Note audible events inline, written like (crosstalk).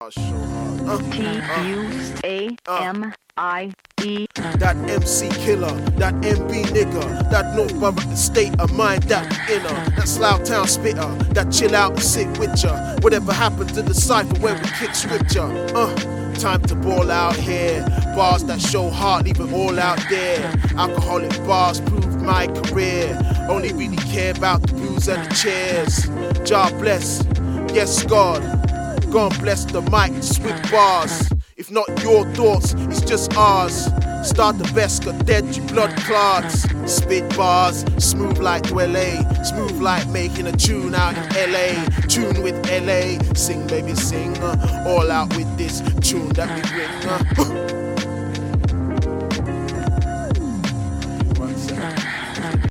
T U A M I E. That MC killer, that MB nigga, that North Borough state of mind, that inner, that Slough Town spitter, that chill out and sit with ya. Whatever happened to the cipher where we kick scripture? Uh, time to ball out here. Bars that show heart, leave it all out there. Alcoholic bars proved my career. Only really care about the booze and the chairs. God bless, yes, God. God bless the mic, swift bars. If not your thoughts, it's just ours. Start the best, got dead, blood clots. Spit bars, smooth like LA. Smooth like making a tune out in LA. Tune with LA. Sing, baby, sing. uh, all out with this tune that we bring. uh. (laughs)